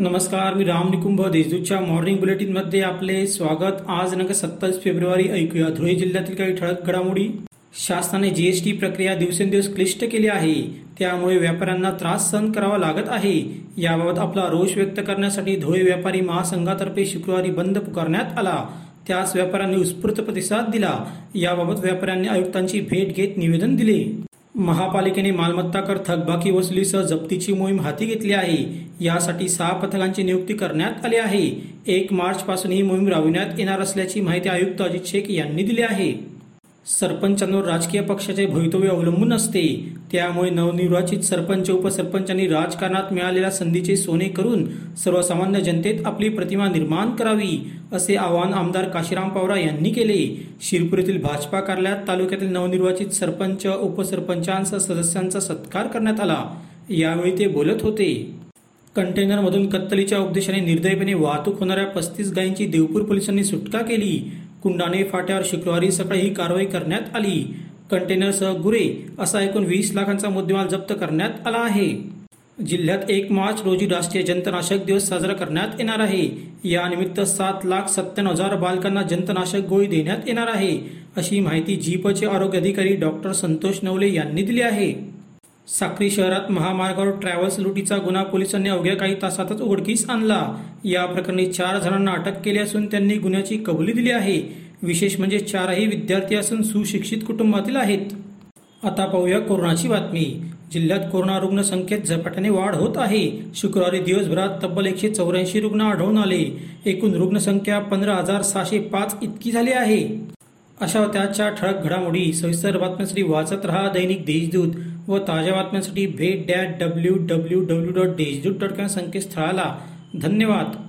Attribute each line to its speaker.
Speaker 1: नमस्कार मी राम निकुंभ देशदूतच्या मॉर्निंग बुलेटिनमध्ये आपले स्वागत. आज दिनांक सत्तावीस फेब्रुवारी ऐकूया. धुळे जिल्ह्यातील काही ठळक घडामोडी. शासनाने जीएसटी प्रक्रिया दिवसेंदिवस क्लिष्ट केली आहे. त्यामुळे व्यापाऱ्यांना त्रास सहन करावा लागत आहे. याबाबत आपला रोष व्यक्त करण्यासाठी धुळे व्यापारी महासंघातर्फे शुक्रवारी बंद पुकारण्यात आला. त्यास व्यापाऱ्यांनी उत्स्फूर्त प्रतिसाद दिला. याबाबत व्यापाऱ्यांनी आयुक्तांची भेट घेत निवेदन दिले. महापालिकेने मालमत्ता कर थकबाकी वसुलीसह जप्तीची मोहीम हाती घेतली आहे. यासाठी सहा पथकांची नियुक्ती करण्यात आली आहे. एक मार्च पासून ही मोहीम राबविण्यात येणार असल्याची माहिती आयुक्त अजित शेख यांनी दिली आहे. सरपंचांवर राजकीय पक्षाचे भवितव्य अवलंबून असते. त्यामुळे नवनिर्वाचित सरपंच उपसरपंचांनी राजकारणात मिळालेल्या संधीचे सोने करून सर्वसामान्य जनतेत आपली प्रतिमा निर्माण करावी असे आवाहन आमदार काशीराम पवार यांनी केले. शिरपूर येथील भाजपा कार्यालयात तालुक्यातील नवनिर्वाचित सरपंच उपसरपंचांसह सदस्यांचा सत्कार करण्यात आला. यावेळी ते बोलत होते. कंटेनरमधून कत्तलीच्या उद्देशाने निर्दयपणे वाहतूक होणाऱ्या पस्तीस गायींची देवपूर पोलिसांनी सुटका केली. कुंडाने फाट्यावर शुक्रवारी सकाळी ही कारवाई करण्यात आली. कंटेनरसह गुरे असा एकूण वीस लाखांचा मुद्देमाल जप्त करण्यात आला आहे. जिल्ह्यात एक मार्च रोजी राष्ट्रीय जंतनाशक दिवस साजरा करण्यात येणार आहे. यानिमित्त सात लाख सत्त्याण्णव हजार बालकांना जंतनाशक गोळी देण्यात येणार आहे अशी माहिती जीपचे आरोग्य अधिकारी डॉक्टर संतोष नवले यांनी दिली आहे. साक्री शहरात महामार्गावर ट्रॅव्हल्स लुटीचा गुन्हा पोलिसांनी अवघ्या काही तासातच उघडकीस आणला. या प्रकरणी चार जणांना अटक केली असून त्यांनी गुन्ह्याची कबुली दिली आहे. विशेष म्हणजे चारही विद्यार्थी असून सुशिक्षित कुटुंबातील आहेत. आता पाहूया कोरोनाची बातमी. जिल्ह्यात कोरोना रुग्ण संख्येत झपाट्याने वाढ होत आहे. शुक्रवारी दिवसभरात तब्बल एकशे चौऱ्याऐंशी रुग्ण आढळून आले. एकूण रुग्णसंख्या पंधरा हजार सहाशे पाच इतकी झाली आहे. अशा त्याच्या ठळक घडामोडी. सविस्तर बातम्यांसाठी वाचत रहा दैनिक देशदूत. व ताज्या बातम्यांसाठी भेट that W W W dot Deshdoot dot com संकेतस्थळाला. धन्यवाद.